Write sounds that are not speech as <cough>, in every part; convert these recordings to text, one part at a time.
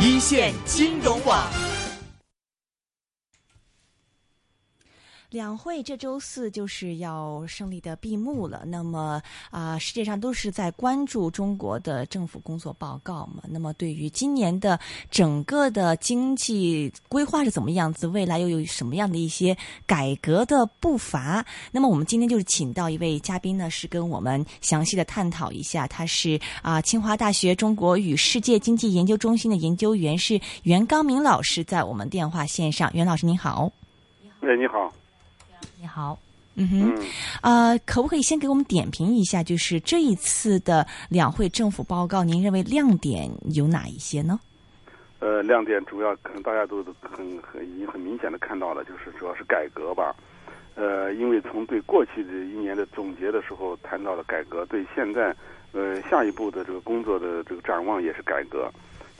一线金融网。两会这周四就是要胜利的闭幕了。那么啊、世界上都是在关注中国的政府工作报告嘛。那么对于今年的整个的经济规划是怎么样子，未来又有什么样的一些改革的步伐？那么我们今天就是请到一位嘉宾呢，是跟我们详细的探讨一下。他是啊、清华大学中国与世界经济研究中心的研究员，是袁刚明老师，在我们电话线上。袁老师您好。哎，你好，你好，嗯哼，嗯，呃，可不可以先给我们点评一下，就是这一次的两会政府报告，您认为亮点有哪一些呢？呃，亮点主要可能大家都都很很已经很明显的看到了，就是主要是改革吧。呃，因为从对过去的一年的总结的时候谈到了改革，对现在呃下一步的这个工作的这个展望也是改革。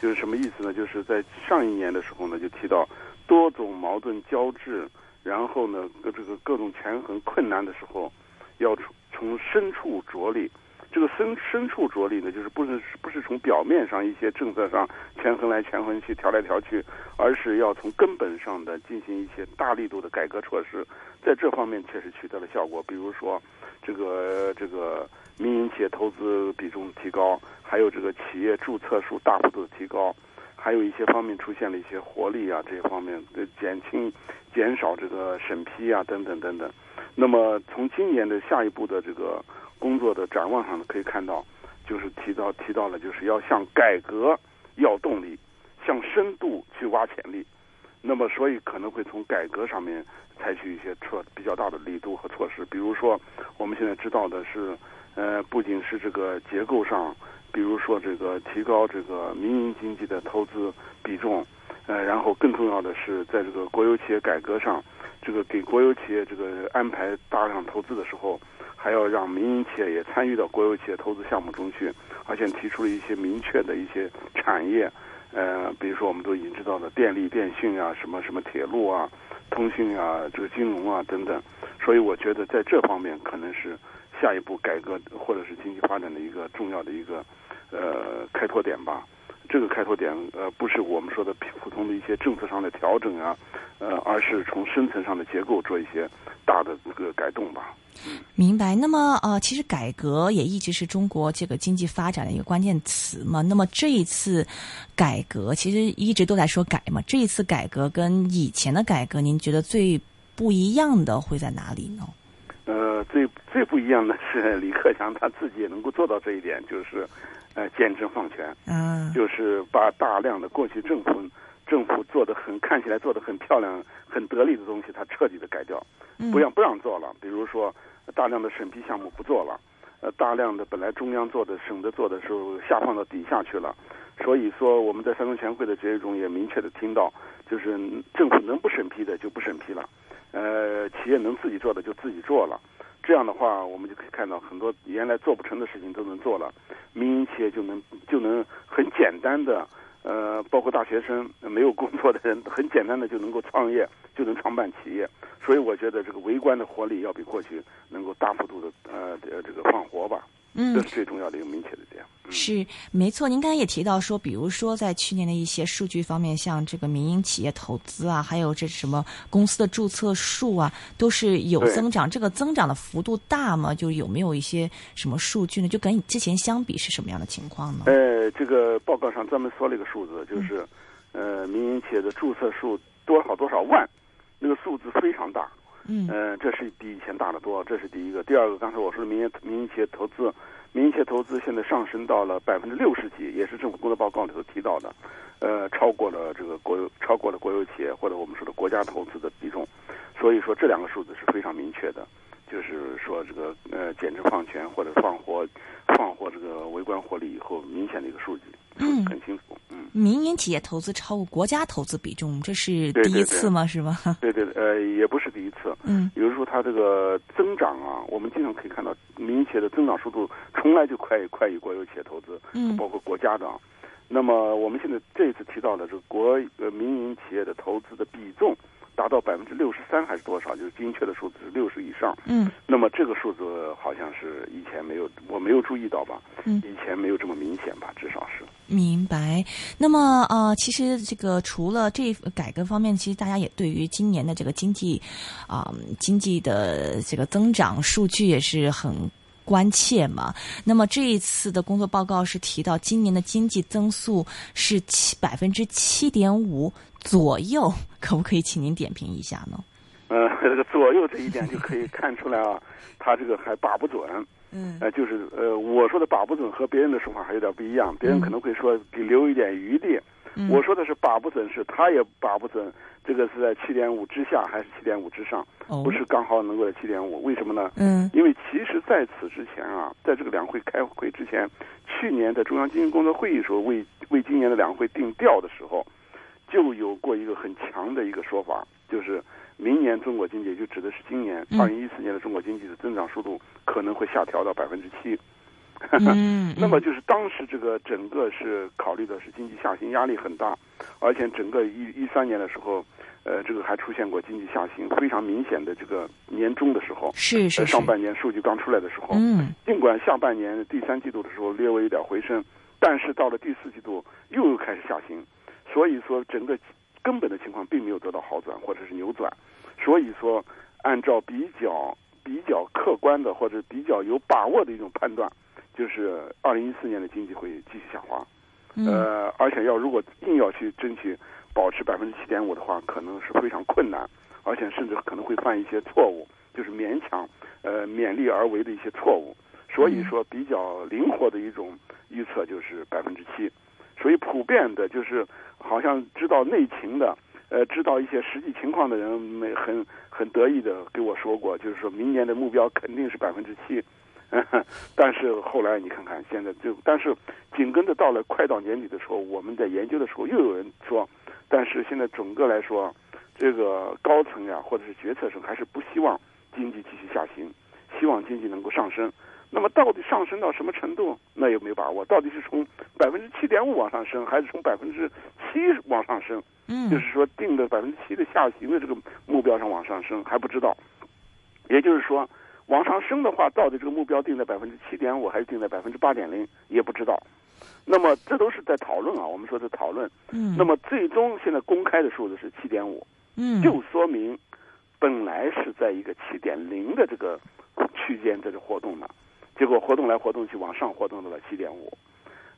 就是什么意思呢？就是在上一年的时候呢，就提到多种矛盾交织，然后呢，各这个各种权衡困难的时候，要从从深处着力。这个深深处着力呢，就是不是不是从表面上一些政策上权衡来权衡去调来调去，而是要从根本上的进行一些大力度的改革措施，在这方面确实取得了效果。比如说，这个这个民营企业投资比重提高，还有这个企业注册数大幅度的提高，还有一些方面出现了一些活力啊，这些方面的减轻、减少这个审批啊等等等等。那么从今年的下一步的这个工作的展望上呢，可以看到，就是提到提到了，就是要向改革要动力，向深度去挖潜力。那么，所以可能会从改革上面采取一些措比较大的力度和措施，比如说我们现在知道的是，呃，不仅是这个结构上，比如说这个提高这个民营经济的投资比重，呃，然后更重要的是在这个国有企业改革上，这个给国有企业这个安排大量投资的时候，还要让民营企业也参与到国有企业投资项目中去，而且提出了一些明确的一些产业，呃，比如说我们都已经知道的电力、电信啊，什么什么铁路啊、通讯啊、这个金融啊等等。所以我觉得在这方面可能是下一步改革或者是经济发展的一个重要的一个呃开拓点吧。这个开拓点呃不是我们说的普通的一些政策上的调整啊，呃，而是从深层上的结构做一些大的这个改动吧。明白。那么呃，其实改革也一直是中国这个经济发展的一个关键词嘛。那么这一次改革其实一直都在说改嘛，这一次改革跟以前的改革，您觉得最不一样的会在哪里呢？呃，最最不一样的是李克强他自己也能够做到这一点，就是呃简政放权。嗯，就是把大量的过去政府政府做的很看起来做的很漂亮、很得力的东西，他彻底的改掉，嗯不让不让做了。比如说，大量的审批项目不做了，呃，大量的本来中央做的、省的做的时候下放到底下去了。所以说，我们在三中全会的决议中也明确的听到，就是政府能不审批的就不审批了，呃，企业能自己做的就自己做了。这样的话，我们就可以看到很多原来做不成的事情都能做了，民营企业就能就能很简单的，呃，包括大学生没有工作的人，很简单的就能够创业，就能创办企业。所以我觉得这个围观的活力要比过去能够大幅度的呃呃这个放活吧，嗯这是最重要的一个明确的点。嗯是没错，您刚才也提到说，比如说在去年的一些数据方面，像这个民营企业投资啊，还有这什么公司的注册数啊，都是有增长。这个增长的幅度大吗？就有没有一些什么数据呢？就跟之前相比是什么样的情况呢？呃，这个报告上专门说了一个数字，就是，呃，民营企业的注册数多少多少万，那个数字非常大。嗯，这是比以前大得多，这是第一个。第二个，刚才我说的民营民营企业投资，民营企业投资现在上升到了百分之六十几，也是政府工作报告里头提到的，呃，超过了这个国有，超过了国有企业或者我们说的国家投资的比重。所以说，这两个数字是非常明确的，就是说这个呃简政放权或者放活放活这个微观活力以后，明显的一个数据，嗯很清楚，嗯。民营企业投资超过国家投资比重，这是第一对对对次吗？是吧？对对，呃，也不是第一次。嗯比如说它这个增长啊，我们经常可以看到民营企业的增长速度从来就快快于国有企业投资，嗯包括国家的啊。那么我们现在这一次提到的这个国呃民营企业的投资的比重达到百分之六十三还是多少？就是精确的数字是六十以上。嗯，那么这个数字好像是以前没有，我没有注意到吧？嗯，以前没有这么明显吧？至少是。明白。那么呃，其实这个除了这改革方面，其实大家也对于今年的这个经济啊、经济的这个增长数据也是很。关切嘛？那么这一次的工作报告是提到，今年的经济增速是七百分之七点五左右，可不可以请您点评一下呢？呃，这个左右这一点就可以看出来啊，他这个还把不准。嗯，呃，就是呃，我说的把不准和别人的说法还有点不一样，别人可能会说给留一点余地。嗯、我说的是把不准，是他也把不准，这个是在七点五之下还是七点五之上，哦、不是刚好能够在七点五？为什么呢？嗯，因为其实在此之前啊，在这个两会开会之前，去年在中央经济工作会议时候为为今年的两会定调的时候，就有过一个很强的一个说法，就是明年中国经济就指的是今年二零一四年的中国经济的增长速度可能会下调到百分之七。嗯，<laughs> 那么就是当时这个整个是考虑的是经济下行压力很大，而且整个一一三年的时候，呃，这个还出现过经济下行非常明显的这个年终的时候，是是上半年数据刚出来的时候，嗯，尽管下半年第三季度的时候略微有点回升，但是到了第四季度又开始下行，所以说整个根本的情况并没有得到好转或者是扭转，所以说按照比较比较客观的或者比较有把握的一种判断。就是二零一四年的经济会继续下滑，呃，而且要如果硬要去争取保持百分之七点五的话，可能是非常困难，而且甚至可能会犯一些错误，就是勉强呃勉力而为的一些错误。所以说，比较灵活的一种预测就是百分之七。所以普遍的，就是好像知道内情的，呃，知道一些实际情况的人，没很很得意的给我说过，就是说明年的目标肯定是百分之七。<laughs> 但是后来你看看，现在就但是紧跟着到了快到年底的时候，我们在研究的时候又有人说，但是现在整个来说，这个高层呀或者是决策层还是不希望经济继续下行，希望经济能够上升。那么到底上升到什么程度，那也没把握。到底是从百分之七点五往上升，还是从百分之七往上升？嗯，就是说定的百分之七的下行的这个目标上往上升还不知道。也就是说。往上升的话，到底这个目标定在百分之七点五还是定在百分之八点零，也不知道。那么这都是在讨论啊，我们说是讨论。嗯。那么最终现在公开的数字是七点五。嗯。就说明本来是在一个七点零的这个区间在这活动的，结果活动来活动去往上活动到了七点五。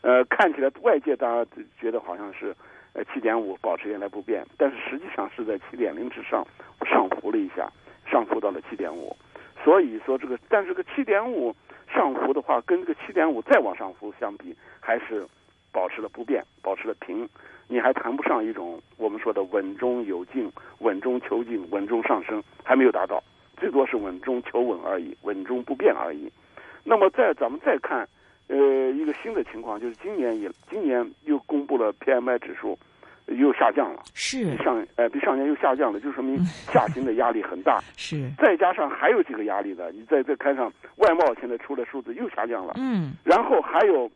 呃，看起来外界大家觉得好像是呃七点五保持原来不变，但是实际上是在七点零之上上浮了一下，上浮到了七点五。所以说这个，但是个七点五上浮的话，跟这个七点五再往上浮相比，还是保持了不变，保持了平。你还谈不上一种我们说的稳中有进、稳中求进、稳中上升，还没有达到，最多是稳中求稳而已，稳中不变而已。那么再咱们再看，呃，一个新的情况就是今年也今年又公布了 PMI 指数。又下降了，是。比上呃比上年又下降了，就说明下行的压力很大。<laughs> 是，再加上还有几个压力的，你再再看上外贸现在出的数字又下降了，嗯，然后还有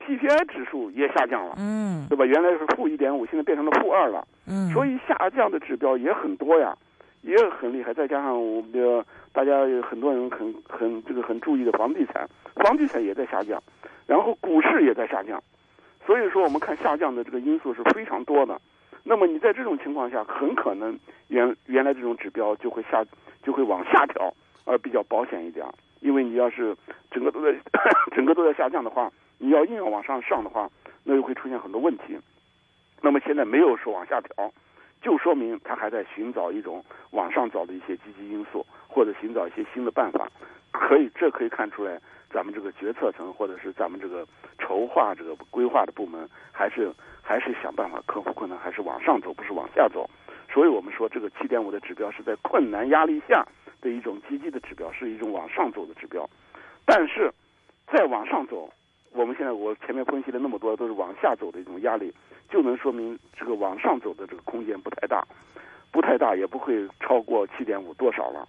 PPI 指数也下降了，嗯，对吧？原来是负一点五，现在变成了负二了，嗯，所以下降的指标也很多呀，也很厉害。再加上我们的大家有很多人很很这个很注意的房地产，房地产也在下降，然后股市也在下降。所以说，我们看下降的这个因素是非常多的。那么你在这种情况下，很可能原原来这种指标就会下就会往下调，而比较保险一点。因为你要是整个都在 <coughs> 整个都在下降的话，你要硬要往上上的话，那又会出现很多问题。那么现在没有说往下调，就说明他还在寻找一种往上找的一些积极因素，或者寻找一些新的办法。可以，这可以看出来。咱们这个决策层，或者是咱们这个筹划、这个规划的部门，还是还是想办法克服困难，还是往上走，不是往下走。所以我们说，这个七点五的指标是在困难压力下的一种积极的指标，是一种往上走的指标。但是再往上走，我们现在我前面分析了那么多，都是往下走的一种压力，就能说明这个往上走的这个空间不太大，不太大，也不会超过七点五多少了。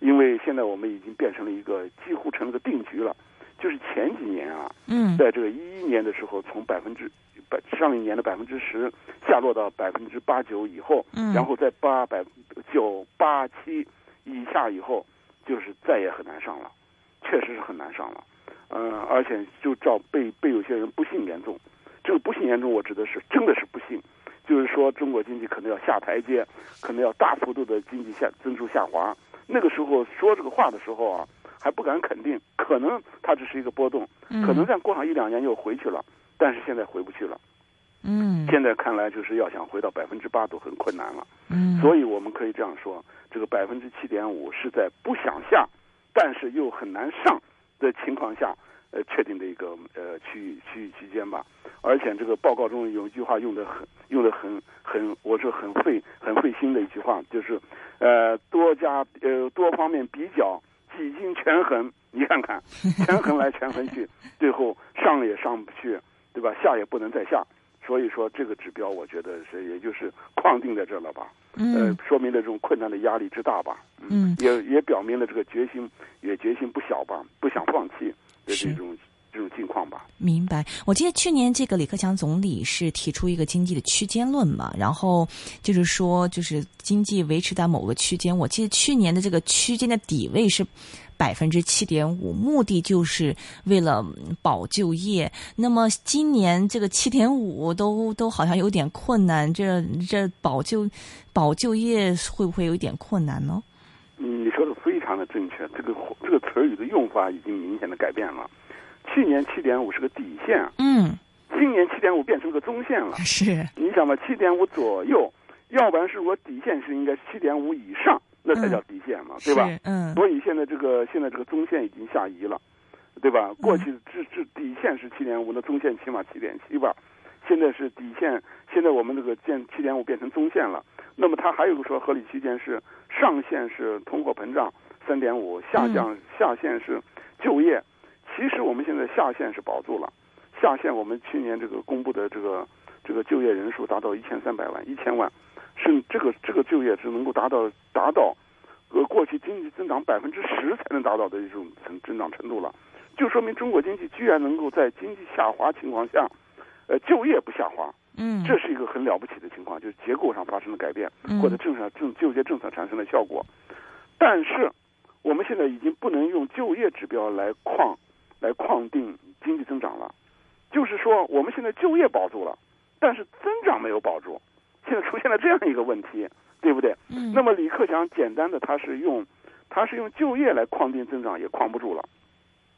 因为现在我们已经变成了一个几乎成了个定局了，就是前几年啊，嗯，在这个一一年的时候，从百分之百上一年的百分之十下落到百分之八九以后，嗯，然后在八百九八七以下以后，就是再也很难上了，确实是很难上了。嗯，而且就照被被有些人不幸言中，这个不幸言中，我指的是真的是不幸，就是说中国经济可能要下台阶，可能要大幅度的经济下增速下滑。那个时候说这个话的时候啊，还不敢肯定，可能它只是一个波动，可能再过上一两年又回去了，但是现在回不去了。嗯，现在看来就是要想回到百分之八都很困难了。嗯，所以我们可以这样说，这个百分之七点五是在不想下，但是又很难上的情况下，呃，确定的一个呃区域区域区间吧。而且这个报告中有一句话用的很用的很很，我是很费很费心的一句话，就是呃多家呃多方面比较，几经权衡，你看看 <laughs> 权衡来权衡去，最后上也上不去，对吧？下也不能再下。所以说，这个指标我觉得是，也就是框定在这了吧？嗯呃，说明了这种困难的压力之大吧？嗯，也也表明了这个决心，也决心不小吧，不想放弃的这种这种境况吧。明白。我记得去年这个李克强总理是提出一个经济的区间论嘛，然后就是说，就是经济维持在某个区间。我记得去年的这个区间的底位是。百分之七点五，目的就是为了保就业。那么今年这个七点五都都好像有点困难，这这保就保就业会不会有一点困难呢？嗯，你说的非常的正确，这个这个词语的用法已经明显的改变了。去年七点五是个底线，嗯，今年七点五变成个中线了。<laughs> 是，你想吧，七点五左右，要不然是我底线是应该七点五以上。那才叫底线嘛，对吧？嗯。所以现在这个现在这个中线已经下移了，对吧？过去这这底线是七点五，那中线起码七点七吧。现在是底线，现在我们这个建七点五变成中线了。那么它还有个说合理区间是上限是通货膨胀三点五，下降下限是就业。其实我们现在下限是保住了，下限我们去年这个公布的这个这个就业人数达到一千三百万，一千万。是这个这个就业是能够达到达到，呃，过去经济增长百分之十才能达到的一种增增长程度了，就说明中国经济居然能够在经济下滑情况下，呃，就业不下滑，嗯，这是一个很了不起的情况，就是结构上发生了改变，或者政策政就业政策产生了效果。但是我们现在已经不能用就业指标来框来框定经济增长了，就是说我们现在就业保住了，但是增长没有保住。现在出现了这样一个问题，对不对？嗯。那么李克强简单的他是用，他是用就业来框定增长，也框不住了。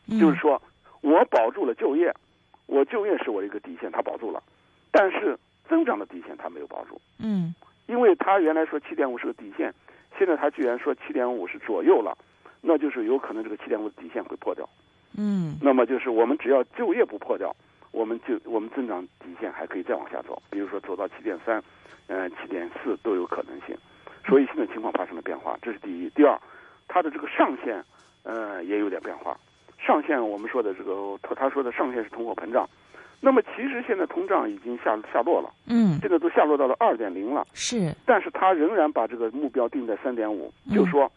嗯。就是说，我保住了就业，我就业是我的一个底线，他保住了，但是增长的底线他没有保住。嗯。因为他原来说七点五是个底线，现在他居然说七点五是左右了，那就是有可能这个七点五的底线会破掉。嗯。那么就是我们只要就业不破掉。我们就我们增长底线还可以再往下走，比如说走到七点三，呃七点四都有可能性，所以现在情况发生了变化，这是第一。第二，它的这个上限，呃也有点变化。上限我们说的这个他他说的上限是通货膨胀，那么其实现在通胀已经下下落了，嗯，现在都下落到了二点零了，是，但是他仍然把这个目标定在三点五，就说，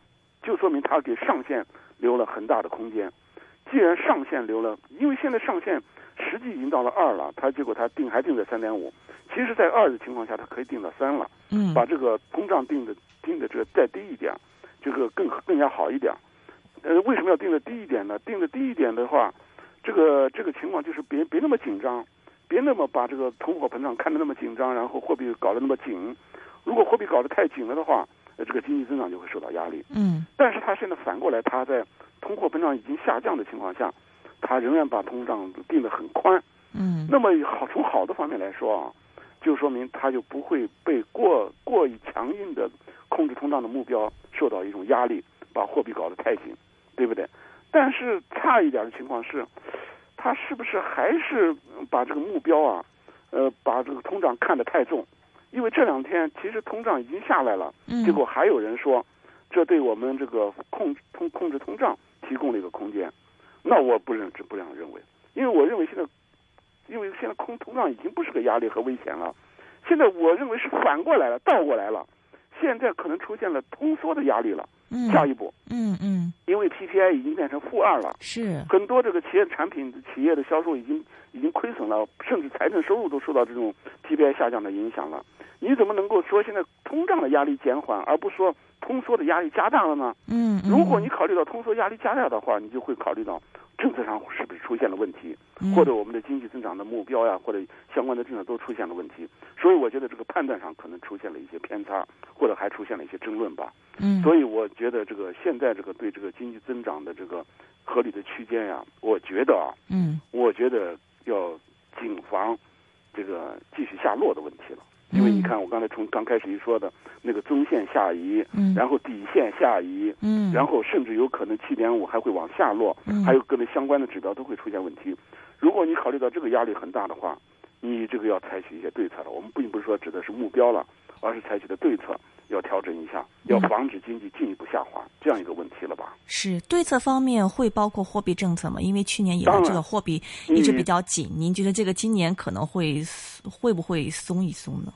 就说明他给上限留了很大的空间。既然上限留了，因为现在上限。实际已经到了二了，它结果它定还定在三点五，其实，在二的情况下，它可以定到三了。嗯，把这个通胀定的定的这个再低一点，这个更更加好一点。呃，为什么要定的低一点呢？定的低一点的话，这个这个情况就是别别那么紧张，别那么把这个通货膨胀看得那么紧张，然后货币搞得那么紧。如果货币搞得太紧了的话，呃，这个经济增长就会受到压力。嗯，但是它现在反过来，它在通货膨胀已经下降的情况下。它仍然把通胀定得很宽，嗯，那么好从好的方面来说啊，就说明它就不会被过过于强硬的控制通胀的目标受到一种压力，把货币搞得太紧，对不对？但是差一点的情况是，它是不是还是把这个目标啊，呃，把这个通胀看得太重？因为这两天其实通胀已经下来了，结果还有人说，这对我们这个控通控制通胀提供了一个空间。那我不认，不这样认为，因为我认为现在，因为现在空通胀已经不是个压力和危险了，现在我认为是反过来了，倒过来了，现在可能出现了通缩的压力了。嗯，下一步，嗯嗯，因为 PPI 已经变成负二了，是很多这个企业产品企业的销售已经已经亏损了，甚至财政收入都受到这种 PPI 下降的影响了。你怎么能够说现在通胀的压力减缓，而不说通缩的压力加大了呢？嗯，如果你考虑到通缩压力加大的话，你就会考虑到政策上是不是出现了问题，嗯或者我们的经济增长的目标呀，或者相关的政策都出现了问题。所以我觉得这个判断上可能出现了一些偏差，或者还出现了一些争论吧。嗯，所以我觉得这个现在这个对这个经济增长的这个合理的区间呀，我觉得啊，嗯我觉得要谨防这个继续下落的问题了。因为你看，我刚才从刚开始一说的那个中线下移，嗯，然后底线下移，嗯，然后甚至有可能七点五还会往下落，嗯还有各类相关的指标都会出现问题。如果你考虑到这个压力很大的话，你这个要采取一些对策了。我们并不是说指的是目标了，而是采取的对策要调整一下，要防止经济进一步下滑这样一个问题了吧？是对策方面会包括货币政策吗？因为去年以来这个货币一直比较紧，您觉得这个今年可能会会不会松一松呢？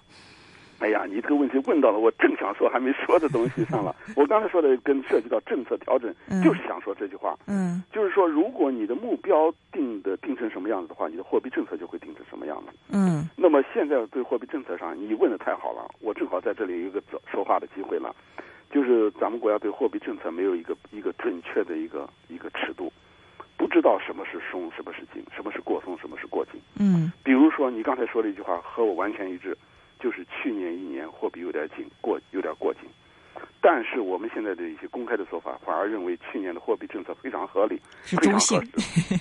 哎呀，你这个问题问到了我正想说还没说的东西上了。<laughs> 我刚才说的跟涉及到政策调整嗯，就是想说这句话，嗯就是说，如果你的目标定的定成什么样子的话，你的货币政策就会定成什么样子。嗯那么现在对货币政策上，你问的太好了，我正好在这里有一个说说话的机会了，就是咱们国家对货币政策没有一个一个准确的一个一个尺度，不知道什么是松，什么是紧，什么是过松，什么是过紧。嗯比如说你刚才说的一句话和我完全一致，就是去年一年货币有点紧，过有点过紧。但是我们现在的一些公开的说法，反而认为去年的货币政策非常合理，是中性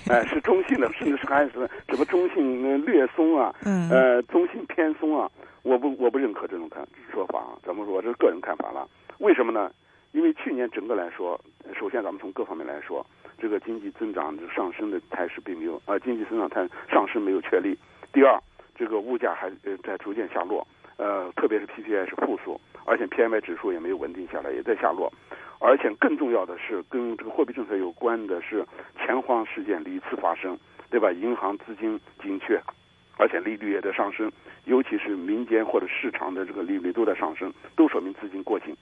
哎，是中性的，甚至是还是什么中性呃略松啊，嗯呃，中性偏松啊，我不我不认可这种看说法啊，咱们说这是个人看法了。为什么呢？因为去年整个来说，首先咱们从各方面来说，这个经济增长这个上升的态势并没有，呃，经济增长态上升没有确立。第二，这个物价还呃在逐渐下落，呃，特别是 PPI 是负数，而且 PMI 指数也没有稳定下来，也在下落。而且更重要的是，跟这个货币政策有关的是钱荒事件屡次发生，对吧？银行资金紧缺，而且利率也在上升，尤其是民间或者市场的这个利率都在上升，都说明资金过紧。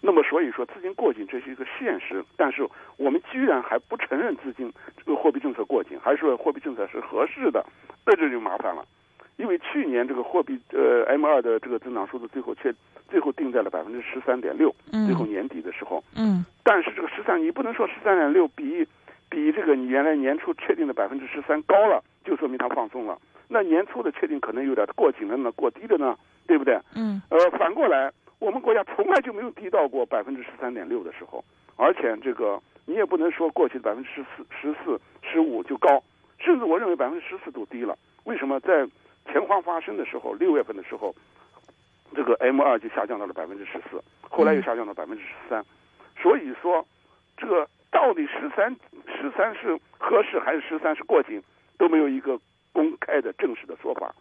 那么所以说资金过紧这是一个现实，但是我们居然还不承认资金这个货币政策过紧，还是说货币政策是合适的，那这就麻烦了。因为去年这个货币呃 M 二的这个增长数字最后确最后定在了百分之十三点六，嗯最后年底的时候，嗯但是这个十三你不能说十三点六比比这个你原来年初确定的百分之十三高了，就说明它放松了。那年初的确定可能有点过紧了呢，过低了呢，对不对？嗯呃，反过来，我们国家从来就没有低到过百分之十三点六的时候，而且这个你也不能说过去的百分之十四、十四、十五就高，甚至我认为百分之十四都低了。为什么？在钱荒发生的时候，六月份的时候，这个 M 二就下降到了百分之十四，后来又下降到百分之十三，所以说，这个到底十三十三是合适还是十三是过紧，都没有一个公开的正式的说法，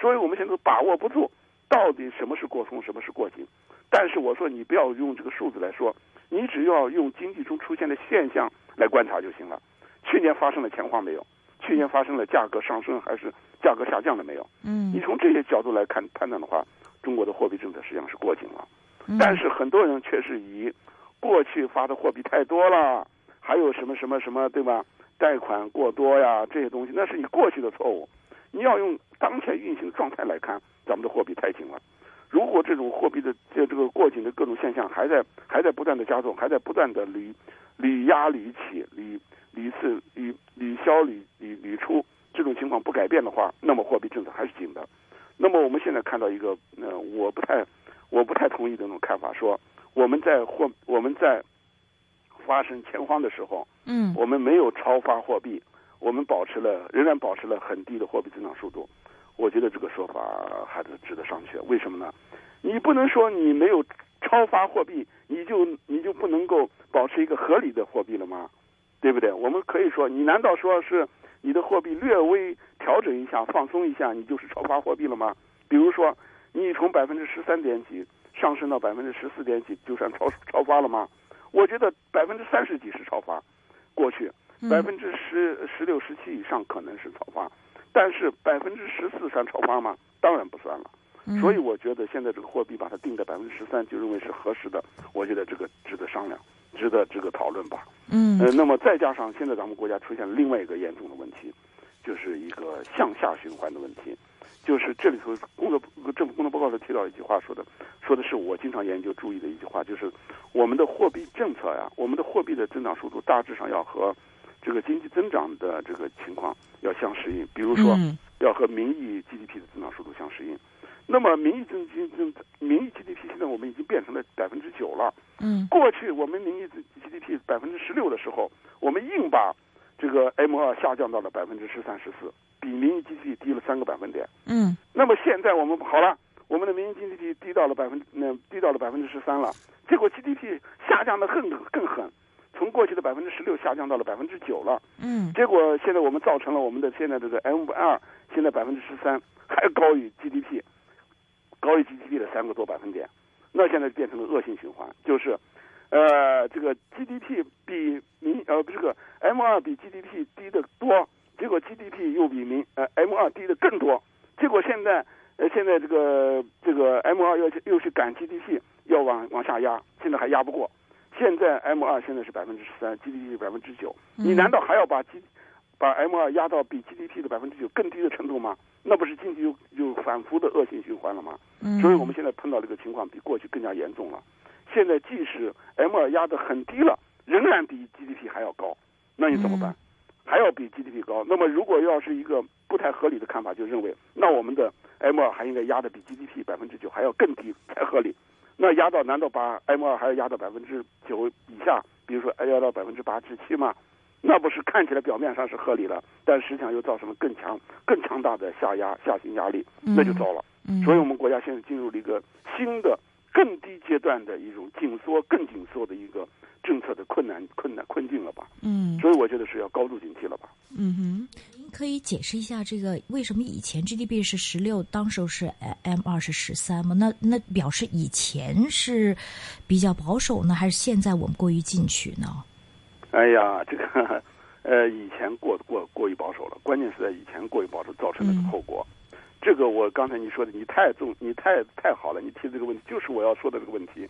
所以我们现在都把握不住到底什么是过松，什么是过紧。但是我说你不要用这个数字来说，你只要用经济中出现的现象来观察就行了。去年发生了钱荒没有？去年发生了价格上升还是价格下降了没有？嗯你从这些角度来看判断的话，中国的货币政策实际上是过紧了。嗯但是很多人却是以过去发的货币太多了，还有什么什么什么，对吧？贷款过多呀，这些东西，那是你过去的错误。你要用当前运行状态来看，咱们的货币太紧了。如果这种货币的这这个过紧的各种现象还在还在不断的加重，还在不断的屡屡压屡起、屡屡次屡屡销屡屡屡出，这种情况不改变的话，那么货币政策还是紧的。那么我们现在看到一个，呃，我不太我不太同意的那种看法，说我们在货我们在发生钱荒的时候，嗯我们没有超发货币，我们保持了仍然保持了很低的货币增长速度。我觉得这个说法还是值得商榷。为什么呢？你不能说你没有超发货币，你就你就不能够保持一个合理的货币了吗？对不对？我们可以说，你难道说是你的货币略微调整一下、放松一下，你就是超发货币了吗？比如说，你从百分之十三点几上升到百分之十四点几，就算超 <laughs> 超发了吗？我觉得百分之三十几是超发，过去百分之十十六、十七以上可能是超发，但是百分之十四算超发吗？当然不算了。所以我觉得现在这个货币把它定在百分之十三，就认为是合适的，我觉得这个值得商量，值得这个讨论吧。嗯呃，那么再加上现在咱们国家出现了另外一个严重的问题，就是一个向下循环的问题，就是这里头工作政府工作报告里提提到一句话说的，说的是我经常研究注意的一句话，就是我们的货币政策呀，我们的货币的增长速度大致上要和这个经济增长的这个情况要相适应，比如说要和名义 GDP 的增长速度相适应。那么名义增增增名义 GDP 现在我们已经变成了百分之九了。嗯，过去我们名义 GDP 百分之十六的时候，我们硬把这个 M 二下降到了百分之十三十四，比名义 GDP 低了三个百分点。嗯，那么现在我们好了，我们的名义 GDP 低到了百分那低到了百分之十三了，结果 GDP 下降的更更狠，从过去的百分之十六下降到了百分之九了。嗯，结果现在我们造成了我们的现在这个 M 二现在百分之十三还高于 GDP。高于 GDP 的三个多百分点，那现在变成了恶性循环，就是，呃，这个 GDP 比民呃不是个 M 二比 GDP 低的多，结果 GDP 又比民呃 M 二低的更多，结果现在呃现在这个这个 M 二要又去赶 GDP，要往往下压，现在还压不过，现在 M 二现在是百分之十三，GDP 是百分之九，你难道还要把 G 把 M 二压到比 GDP 的百分之九更低的程度吗？那不是经济又又反复的恶性循环了吗？嗯，所以我们现在碰到这个情况比过去更加严重了。现在即使 M 二压得很低了，仍然比 GDP 还要高，那你怎么办？还要比 GDP 高？那么如果要是一个不太合理的看法，就认为那我们的 M 二还应该压得比 GDP 百分之九还要更低才合理。那压到难道把 M 二还要压到百分之九以下？比如说压到百分之八至七吗？那不是看起来表面上是合理了，但实际上又造成了更强、更强大的下压、下行压力，那就糟了。嗯所以我们国家现在进入了一个新的、更低阶段的一种紧缩、更紧缩的一个政策的困难、困难困境了吧？嗯，所以我觉得是要高度警惕了吧？嗯哼，您可以解释一下这个为什么以前 GDP 是十六，当时候是 M 二是十三吗？那那表示以前是比较保守呢，还是现在我们过于进取呢？<laughs> 哎呀，这个，呃，以前过过过于保守了，关键是在以前过于保守造成的后果。这个我刚才你说的，你太重，你太太好了，你提这个问题就是我要说的这个问题。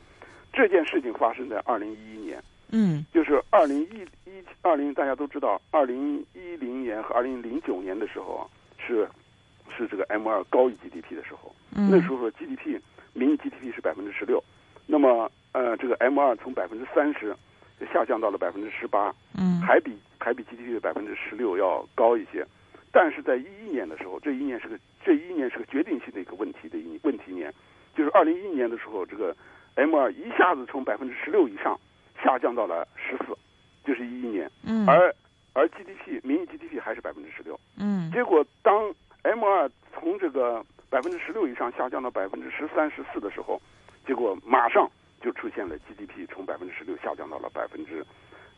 这件事情发生在二零一一年，嗯，就是二零一一二零，大家都知道，二零一零年和二零零九年的时候啊，是是这个 M 二高于 GDP 的时候，嗯那时候说 GDP 名义 GDP 是百分之十六，那么呃，这个 M 二从百分之三十。下降到了百分之十八，嗯，还比还比 GDP 的百分之十六要高一些，但是在一一年的时候，这一年是个这一年是个决定性的一个问题的一问题年，就是二零一一年的时候，这个 M 二一下子从百分之十六以上下降到了十四，就是一一年，嗯，而而 GDP 名义 GDP 还是百分之十六，嗯，结果当 M 二从这个百分之十六以上下降到百分之十三十四的时候，结果马上。就出现了 GDP 从百分之十六下降到了百分之，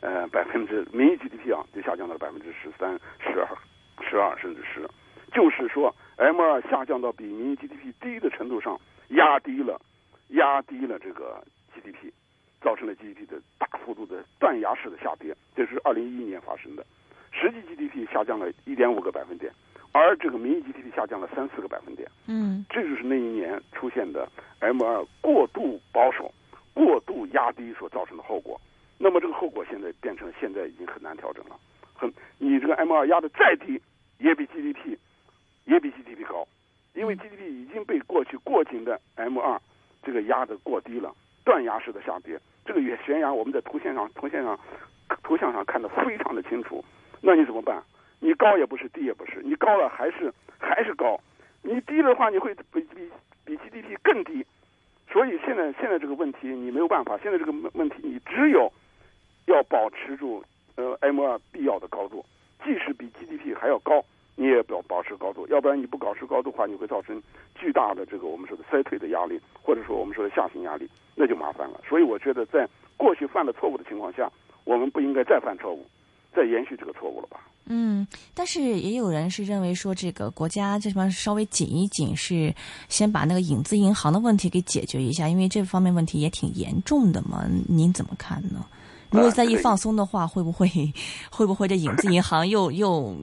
呃百分之名义 GDP 啊就下降到了百分之十三、十二、十二甚至十，就是说 M 二下降到比名义 GDP 低的程度上，压低了，压低了这个 GDP，造成了 GDP 的大幅度的断崖式的下跌，这是二零一一年发生的，实际 GDP 下降了一点五个百分点，而这个名义 GDP 下降了三四个百分点，嗯，这就是那一年出现的 M 二过度保守。过度压低所造成的后果，那么这个后果现在变成现在已经很难调整了。很，你这个 M 二压的再低，也比 GDP 也比 GDP 高，因为 GDP 已经被过去过紧的 M 二这个压的过低了，断崖式的下跌。这个也悬崖我们在图线上图线上图像上看得非常的清楚。那你怎么办？你高也不是，低也不是，你高了还是还是高，你低的话你会比比比 GDP 更低。所以现在现在这个问题你没有办法，现在这个问题你只有要保持住呃 M 二必要的高度，即使比 GDP 还要高，你也保保持高度，要不然你不保持高度的话，你会造成巨大的这个我们说的衰退的压力，或者说我们说的下行压力，那就麻烦了。所以我觉得在过去犯了错误的情况下，我们不应该再犯错误，再延续这个错误了吧。嗯，但是也有人是认为说，这个国家这方稍微紧一紧，是先把那个影子银行的问题给解决一下，因为这方面问题也挺严重的嘛。您怎么看呢？如果再一放松的话，会不会会不会这影子银行又又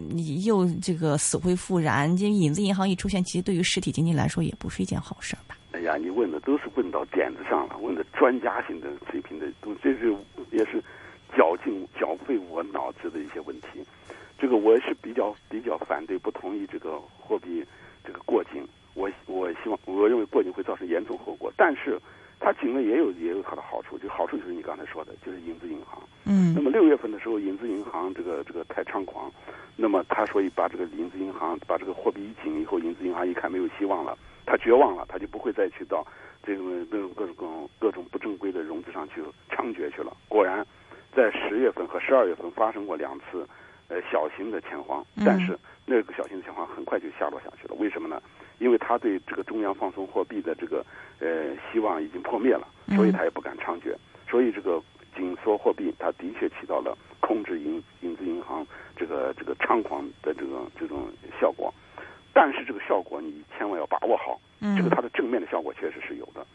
又这个死灰复燃？因为影子银行一出现，其实对于实体经济来说也不是一件好事吧？哎呀，你问的都是问到点子上了，问的专家型的水平的东西，这是也是绞尽绞费我脑子的一些问题。这个我是比较比较反对，不同意这个货币这个过境，我我希望我认为过紧会造成严重后果。但是它紧了也有也有它的好处，就好处就是你刚才说的，就是影子银行。嗯那么六月份的时候，影子银行这个这个太猖狂，那么他所以把这个影子银行把这个货币一紧以后，影子银行一看没有希望了，他绝望了，他就不会再去到这种各种各种各种不正规的融资上去猖獗去了。果然，在十月份和十二月份发生过两次呃小型的钱荒，嗯但是那个小型的钱荒很快就下落下去了。为什么呢？因为他对这个中央放松货币的这个呃希望已经破灭了，所以他也不敢猖獗，所以这个。紧缩货币，它的确起到了控制银影子银行这个这个猖狂的这种这种效果，但是这个效果你千万要把握好，嗯这个它的正面的效果确实是有的，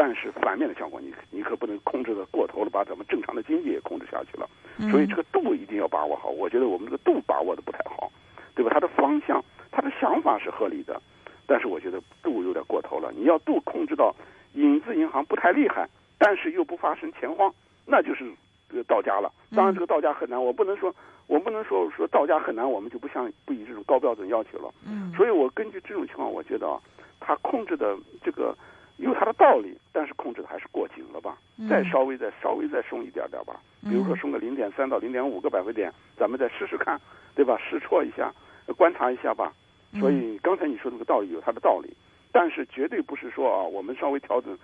但是反面的效果你你可不能控制的过头了，把咱们正常的经济也控制下去了，嗯所以这个度一定要把握好。我觉得我们这个度把握的不太好，对吧？它的方向，它的想法是合理的，但是我觉得度有点过头了。你要度控制到影子银行不太厉害，但是又不发生钱荒。那就是这个到家了。当然，这个到家很难，我不能说，我不能说说到家很难，我们就不像不以这种高标准要求了。嗯所以我根据这种情况，我觉得啊，他控制的这个有它的道理，但是控制的还是过紧了吧？再稍微再稍微再松一点点吧，比如说松个零点三到零点五个百分点，咱们再试试看，对吧？试错一下，观察一下吧。所以刚才你说那个道理有它的道理，但是绝对不是说啊，我们稍微调整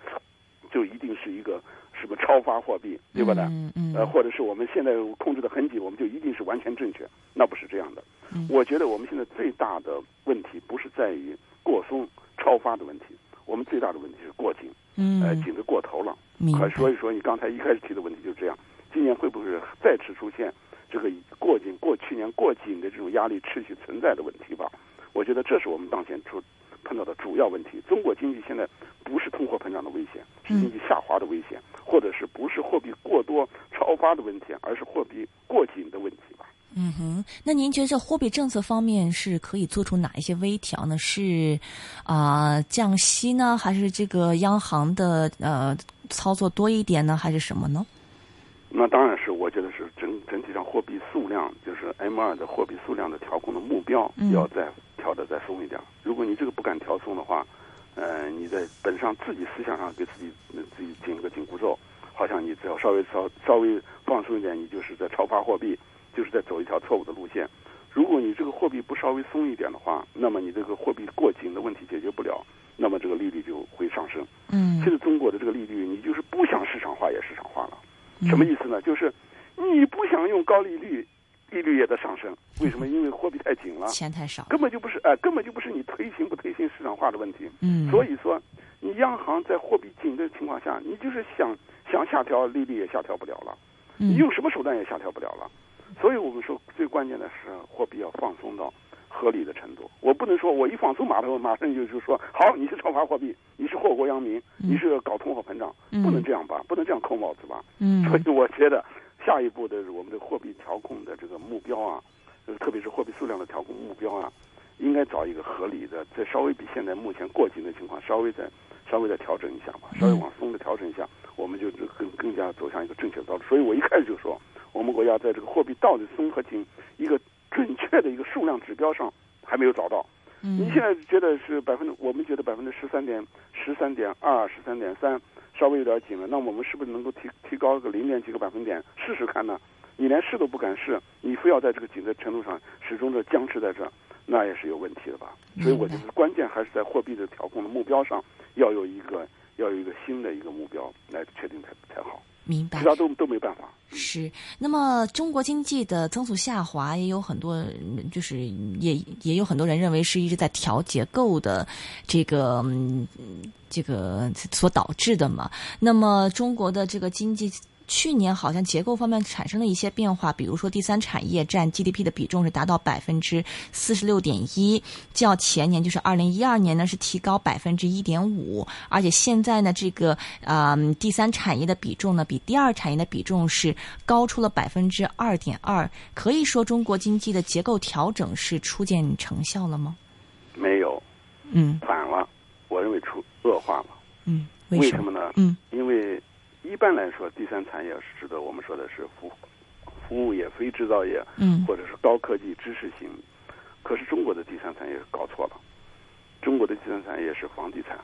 就一定是一个。什么超发货币，对吧？呢？嗯嗯呃，或者是我们现在控制的很紧，我们就一定是完全正确，那不是这样的。嗯我觉得我们现在最大的问题不是在于过松超发的问题，我们最大的问题是过紧，嗯呃，紧的过头了。明白。所以说，你刚才一开始提的问题就是这样，今年会不会再次出现这个过紧、过去年过紧的这种压力持续存在的问题吧？我觉得这是我们当前出碰到的主要问题。中国经济现在不是通货膨胀的危险，是经济下滑的危险，或者是不是货币过多超发的问题，而是货币过紧的问题吧？嗯哼，那您觉得这货币政策方面是可以做出哪一些微调呢？是啊、呃降息呢，还是这个央行的呃操作多一点呢，还是什么呢？那当然是，我觉得是整整体上货币数量，就是 M 二的货币数量的调控的目标嗯要再调的再松一点。如果你这个不敢调松的话，呃，你在本上自己思想上给自己呃自己紧个紧箍咒，好像你只要稍微稍稍微放松一点，你就是在超发货币，就是在走一条错误的路线。如果你这个货币不稍微松一点的话，那么你这个货币过紧的问题解决不了，那么这个利率就会上升。嗯现在中国的这个利率，你就是不想市场化也市场化了。什么意思呢？就是你不想用高利率，利率也在上升。为什么？因为货币太紧了，钱太少。根本就不是哎、根本就不是你推行不推行市场化的问题。嗯，所以说，你央行在货币紧的情况下，你就是想想下调利率也下调不了了，嗯你用什么手段也下调不了了。所以我们说，最关键的是货币要放松到合理的程度。我不能说我一放松，马上马上就就说好，你是超发货币，你是祸国殃民，你是搞通货膨胀，嗯不能这样吧？不能这样扣帽子吧？嗯所以我觉得下一步的我们的货币调控的这个目标啊，呃特别是货币数量的调控目标啊，应该找一个合理的，再稍微比现在目前过紧的情况稍微再稍微再调整一下吧，稍微往松的调整一下，我们就更更加走向一个正确的道路。所以我一开始就说，我们国家在这个货币到底松和紧一个准确的一个数量指标上还没有找到。嗯您现在觉得是百分之，我们觉得百分之十三点十三点二、十三点三，稍微有点紧了。那我们是不是能够提提高个零点几个百分点试试看呢？你连试都不敢试，你非要在这个紧的程度上始终的僵持在这儿，那也是有问题的吧？所以我觉得关键还是在货币的调控的目标上，要有一个要有一个新的一个目标来确定才才好，明白其。他都都没办法。是，那么中国经济的增速下滑，也有很多，嗯就是也也有很多人认为是一直在调结构的这个嗯这个所导致的嘛。那么中国的这个经济。去年好像结构方面产生了一些变化，比如说第三产业占 GDP 的比重是达到百分之四十六点一，较前年就是二零一二年呢是提高百分之一点五，而且现在呢这个啊、呃第三产业的比重呢比第二产业的比重是高出了百分之二点二，可以说中国经济的结构调整是初见成效了吗？没有嗯反了，我认为出恶化了。嗯，为什么呢？嗯因为一般来说，第三产业是指的我们说的是服服务业、非制造业，嗯或者是高科技知识型。可是中国的第三产业搞错了，中国的第三产产业是房地产。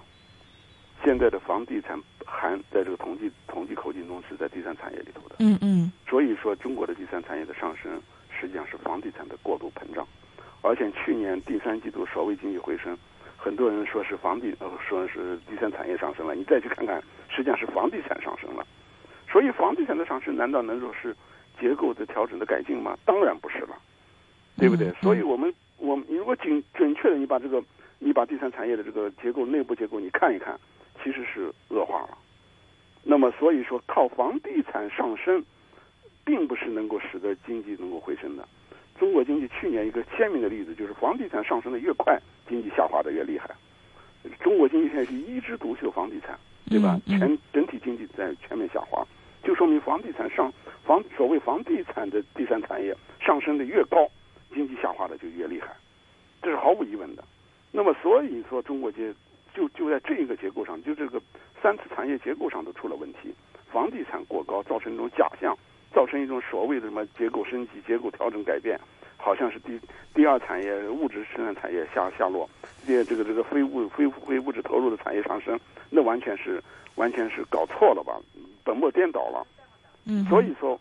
现在的房地产含在这个统计统计口径中是在第三产业里头的。嗯嗯。所以说，中国的第三产业的上升，实际上是房地产的过度膨胀。而且去年第三季度所谓经济回升，很多人说是房地呃说是第三产业上升了，你再去看看，实际上是房地产上升了。所以房地产的上升，难道能说是结构的调整的改进吗？当然不是了，对不对？所以我们我们如果准准确的你把这个你把第三产业的这个结构内部结构你看一看，其实是恶化了。那么所以说，靠房地产上升，并不是能够使得经济能够回升的。中国经济去年一个鲜明的例子就是，房地产上升的越快，经济下滑的越厉害。中国经济现在是一枝独秀房地产，对吧？全整体经济在全面下滑，就说明房地产上房所谓房地产的第三产业上升的越高，经济下滑的就越厉害，这是毫无疑问的。那么所以说，中国结就就在这一个结构上，就这个三次产业结构上都出了问题，房地产过高造成一种假象。造成一种所谓的什么结构升级、结构调整改变，好像是第第二产业物质生产产业下下落，这这个这个非物非非物质投入的产业上升，那完全是完全是搞错了吧，本末颠倒了。嗯，所以说，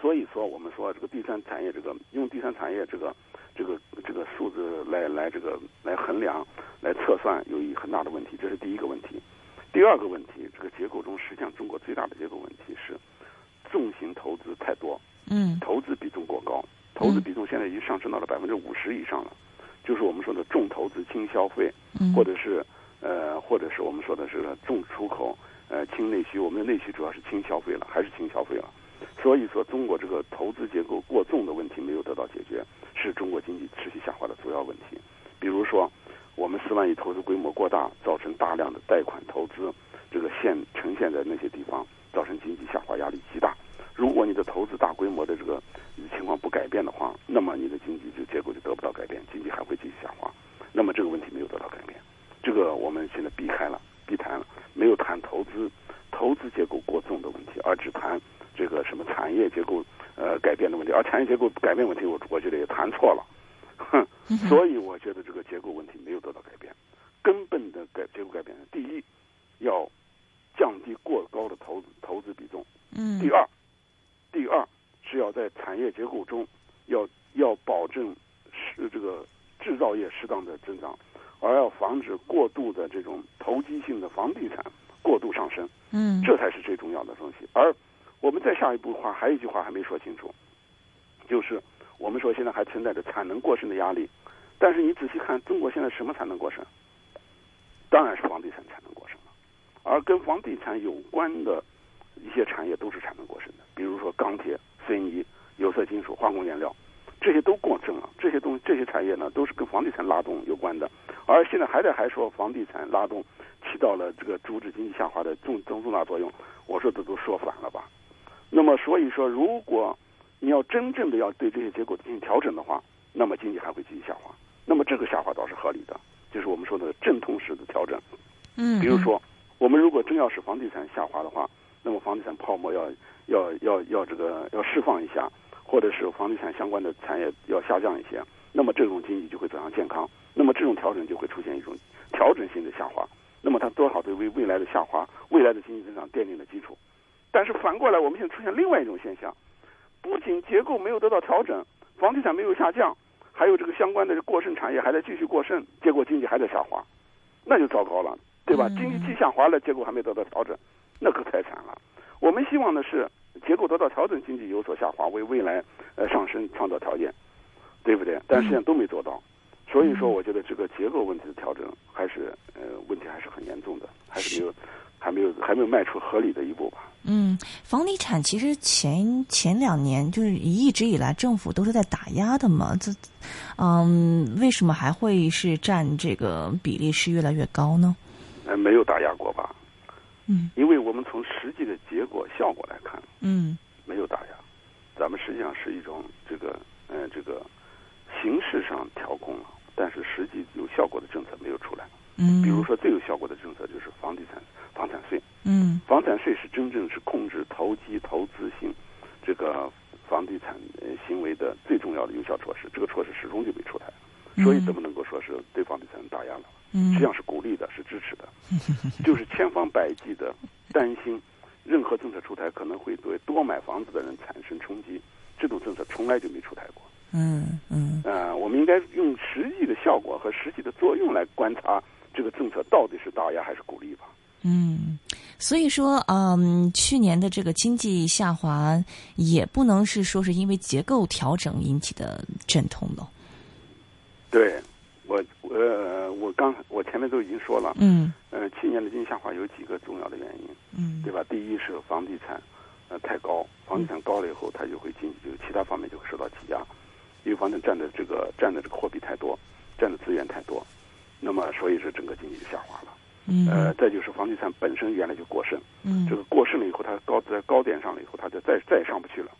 所以说我们说这个第三产业这个用第三产业这个这个这个数字来来这个来衡量来测算有一很大的问题，这是第一个问题。第二个问题，这个结构中实际上中国最大的结构问题是。重型投资太多，嗯，投资比重过高，投资比重现在已经上升到了百分之五十以上了，就是我们说的重投资轻消费，或者是呃，或者是我们说的是重出口，呃，轻内需。我们的内需主要是轻消费了，还是轻消费了？所以说，中国这个投资结构过重的问题没有得到解决，是中国经济持续下滑的主要问题。比如说，我们四万亿投资规模过大，造成大量的贷款投资，这个现呈现在那些地方。造成经济下滑压力极大。如果你的投资大规模的这个情况不改变的话，那么你的经济就结构就得不到改变，经济还会继续下滑。那么这个问题没有得到改变，这个我们现在避开了，避谈了，没有谈投资投资结构过重的问题，而只谈这个什么产业结构呃改变的问题。而产业结构改变问题，我我觉得也谈错了。哼，所以我觉得这个结构问题没有得到改变，根本的改结构改变，第一要。降低过高的投资投资比重。嗯。第二，第二是要在产业结构中要要保证是这个制造业适当的增长，而要防止过度的这种投机性的房地产过度上升。嗯。这才是最重要的东西。而我们再下一步话，还有一句话还没说清楚，就是我们说现在还存在着产能过剩的压力，但是你仔细看，中国现在什么产能过剩？当然是房地产产能过剩。而跟房地产有关的一些产业都是产能过剩的，比如说钢铁、水泥、有色金属、化工原料，这些都过剩了。这些东这些产业呢，都是跟房地产拉动有关的。而现在还在还说房地产拉动起到了这个阻止经济下滑的重重重大作用，我说这都说反了吧？所以说，如果你要真正的要对这些结果进行调整的话，那么经济还会继续下滑。那么这个下滑倒是合理的，就是我们说的阵痛式的调整。嗯，比如说。我们如果真要使房地产下滑的话，那么房地产泡沫要要要要这个要释放一下，或者是房地产相关的产业要下降一些，那么这种经济就会走向健康，那么这种调整就会出现一种调整性的下滑，那么它多少对为未来的下滑、未来的经济增长奠定了基础。但是反过来，我们现在出现另外一种现象，不仅结构没有得到调整，房地产没有下降，还有这个相关的过剩产业还在继续过剩，结果经济还在下滑，那就糟糕了。对吧？经济既下滑了，结果还没得到调整，那可太惨了。我们希望的是结构得到调整，经济有所下滑，为未来呃上升创造条件，对不对？但实际上都没做到，所以说我觉得这个结构问题的调整还是呃问题还是很严重的，还是没有还没有还没有迈出合理的一步吧。嗯，房地产其实前前两年就是一直以来政府都是在打压的嘛，这嗯为什么还会是占这个比例是越来越高呢？呃，没有打压过吧？嗯，因为我们从实际的结果效果来看，嗯，没有打压，咱们实际上是一种这个，呃，这个形式上调控了，但是实际有效果的政策没有出来。嗯，比如说最有效果的政策就是房地产房产税。嗯，房产税是真正是控制投机投资性这个房地产行为的最重要的有效措施，这个措施始终就没出台，所以怎么能够说是对房地产打压了？实际上是鼓励的，是支持的，<laughs> 就是千方百计的担心任何政策出台可能会对多买房子的人产生冲击。这种政策从来就没出台过。嗯嗯。呃，我们应该用实际的效果和实际的作用来观察这个政策到底是打压还是鼓励吧。嗯，所以说，嗯，去年的这个经济下滑也不能是说是因为结构调整引起的阵痛了。对，我我我刚我前面都已经说了，嗯，呃，去年的经济下滑有几个重要的原因，嗯，对吧？第一是房地产呃太高，房地产高了以后，它就会经济就其他方面就会受到挤压，因为房地产占的这个占的这个货币太多，占的资源太多，那么所以说整个经济就下滑了。嗯，呃，再就是房地产本身原来就过剩，嗯，这个过剩了以后，它高在高点上了以后，它就再再上不去了，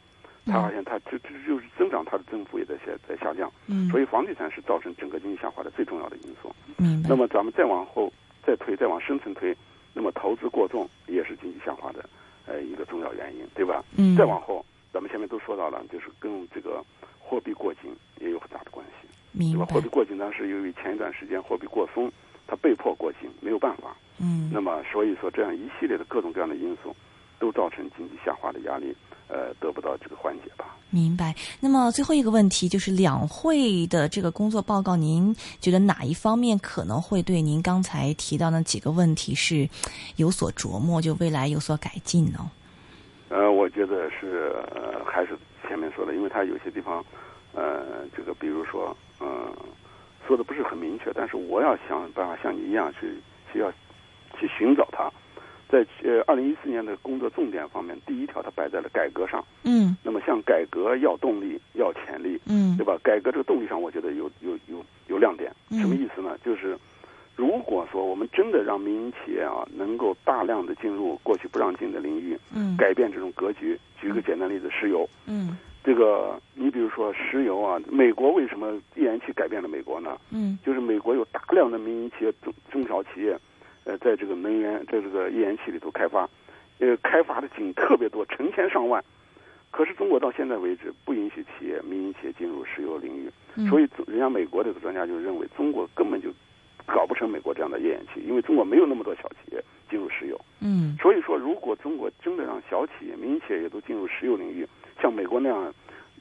它好像它就就就是增长，它的增幅也在下在下降，嗯，所以房地产是造成整个经济下滑的最重要的因素。嗯。那么咱们再往后再推，再往深层推，那么投资过重也是经济下滑的呃一个重要原因，对吧？嗯，再往后，咱们前面都说到了，就是跟这个货币过紧也有很对吧？货币。过紧呢，是由于前一段时间货币过松，它被迫过紧，没有办法。嗯，那么，所以说这样一系列的各种各样的因素，都造成经济下滑的压力，呃，得不到这个缓解吧。明白。那么最后一个问题就是两会的这个工作报告，您觉得哪一方面可能会对您刚才提到那几个问题是有所琢磨，就未来有所改进呢？呃，我觉得是呃，还是前面说的，因为它有些地方，呃，这个比如说，嗯、说的不是很明确，但是我要想办法像你一样去去要去寻找它。在呃二零一四年的工作重点方面，第一条它摆在了改革上。嗯那么像改革要动力，要潜力，嗯对吧？改革这个动力上，我觉得有有有有亮点。嗯什么意思呢？就是如果说我们真的让民营企业啊能够大量的进入过去不让进的领域，嗯改变这种格局。举个简单例子，石油。嗯这个你比如说石油啊，美国为什么页岩气改变了美国呢？嗯就是美国有大量的民营企业、中中小企业，呃，在这个能源在这个页岩气里头开发，呃，开发的井特别多，成千上万。可是中国到现在为止不允许企业、民营企业进入石油领域，嗯所以人家美国这个专家就认为中国根本就搞不成美国这样的页岩气，因为中国没有那么多小企业进入石油。嗯所以说，如果中国真的让小企业、民营企业也都进入石油领域，像美国那样，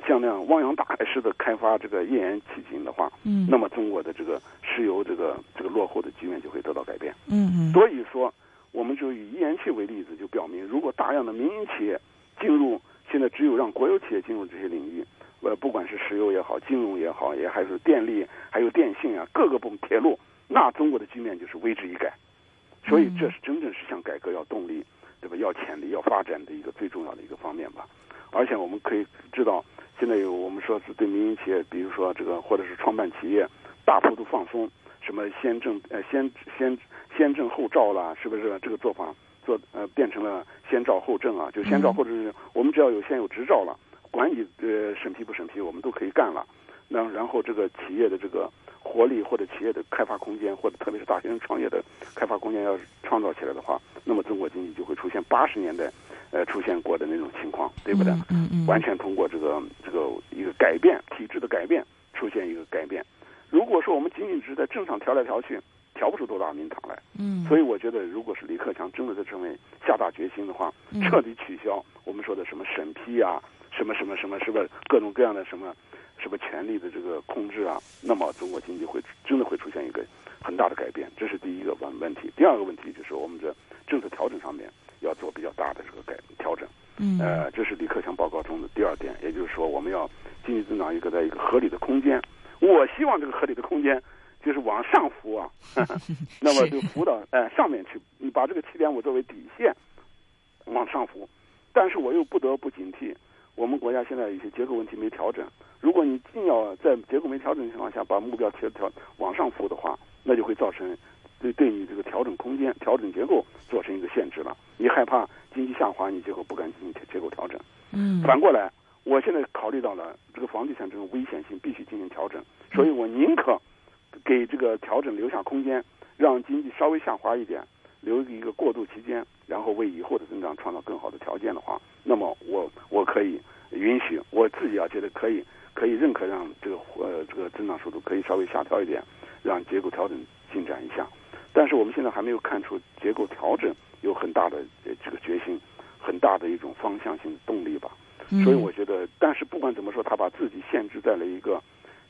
像那样汪洋大海似的开发这个页岩气井的话，嗯，那么中国的这个石油这个这个落后的局面就会得到改变。嗯嗯所以说，我们就以页岩气为例子，就表明，如果大量的民营企业进入，现在只有让国有企业进入这些领域，呃，不管是石油也好，金融也好，也还是电力，还有电信啊，各个部门铁路，那中国的局面就是为之一改。所以这是真正是向改革要动力，对吧？要潜力、要发展的一个最重要的一个方面吧。而且我们可以知道，现在有我们说是对民营企业，比如说这个或者是创办企业大幅度放松，什么先证呃先先先证后照啦，是不是这个做法做呃变成了先照后证啊？就先照后证，我们只要有先有执照了，管你呃审批不审批，我们都可以干了。那然后这个企业的这个活力或者企业的开发空间，或者特别是大学生创业的开发空间要是创造起来的话，那么中国经济就会出现八十年代呃出现过的那种情况，对不对？嗯嗯，完全通过这个这个一个改变体制的改变，出现一个改变。如果说我们仅仅只是在正常调来调去，调不出多大名堂来。嗯，所以我觉得，如果是李克强真的在这方面下大决心的话，嗯彻底取消我们说的什么审批啊，什么什么什么，是不是各种各样的什么什么权力的这个控制啊？那么中国经济会真的会出现一个很大的改变，这是第一个问问题。第二个问题就是我们这政策调整上面要做比较大的这个改调整。嗯呃，这是李克强报告中的第二点，也就是说，我们要经济增长一个在一个合理的空间。我希望这个合理的空间就是往上浮啊，<laughs> <laughs> 那么就浮到呃上面去，你把这个七点五作为底线往上浮。但是我又不得不警惕，我们国家现在有些结构问题没调整。如果你硬要在结构没调整的情况下把目标调调往上浮的话，那就会造成对对你这个调整空间、调整结构做成一个限制了。你害怕经济下滑，你结果不敢进行结构调整。嗯反过来，我现在考虑到了这个房地产这种危险性，必须进行调整，所以我宁可给这个调整留下空间，让经济稍微下滑一点，留一个过渡期间，然后为以后的增长创造更好的条件的话，那么我我可以允许我自己啊觉得可以可以认可让这个呃这个增长速度可以稍微下调一点，让结构调整进展一下。但是我们现在还没有看出结构调整有很大的这个决心，很大的一种方向性的动力吧。所以我觉得，但是不管怎么说，他把自己限制在了一个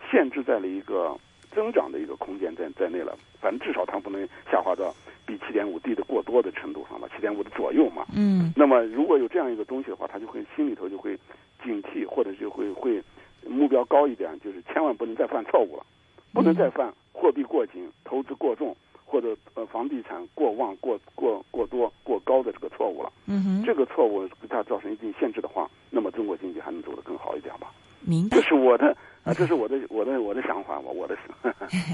限制在了一个增长的一个空间在在内了。反正至少它不能下滑到比七点五低的过多的程度上吧，七点五的左右嘛。嗯。那么如果有这样一个东西的话，他就会心里头就会警惕，或者就会会目标高一点，就是千万不能再犯错误了，不能再犯货币过紧、投资过重。或者呃房地产过旺、过过过多、过高的这个错误了，嗯哼，这个错误给它造成一定限制的话，那么中国经济还能走得更好一点吧？明白，这是我的啊，这是我的我的我的想法，我我的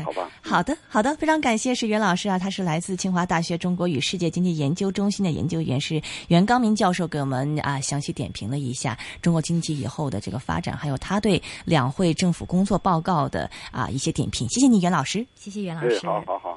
好吧？好的，好的，非常感谢是袁老师啊，他是来自清华大学中国与世界经济研究中心的研究员，是袁刚明教授给我们啊详细点评了一下中国经济以后的这个发展，还有他对两会政府工作报告的啊一些点评。谢谢你，袁老师，谢谢袁老师，好好好。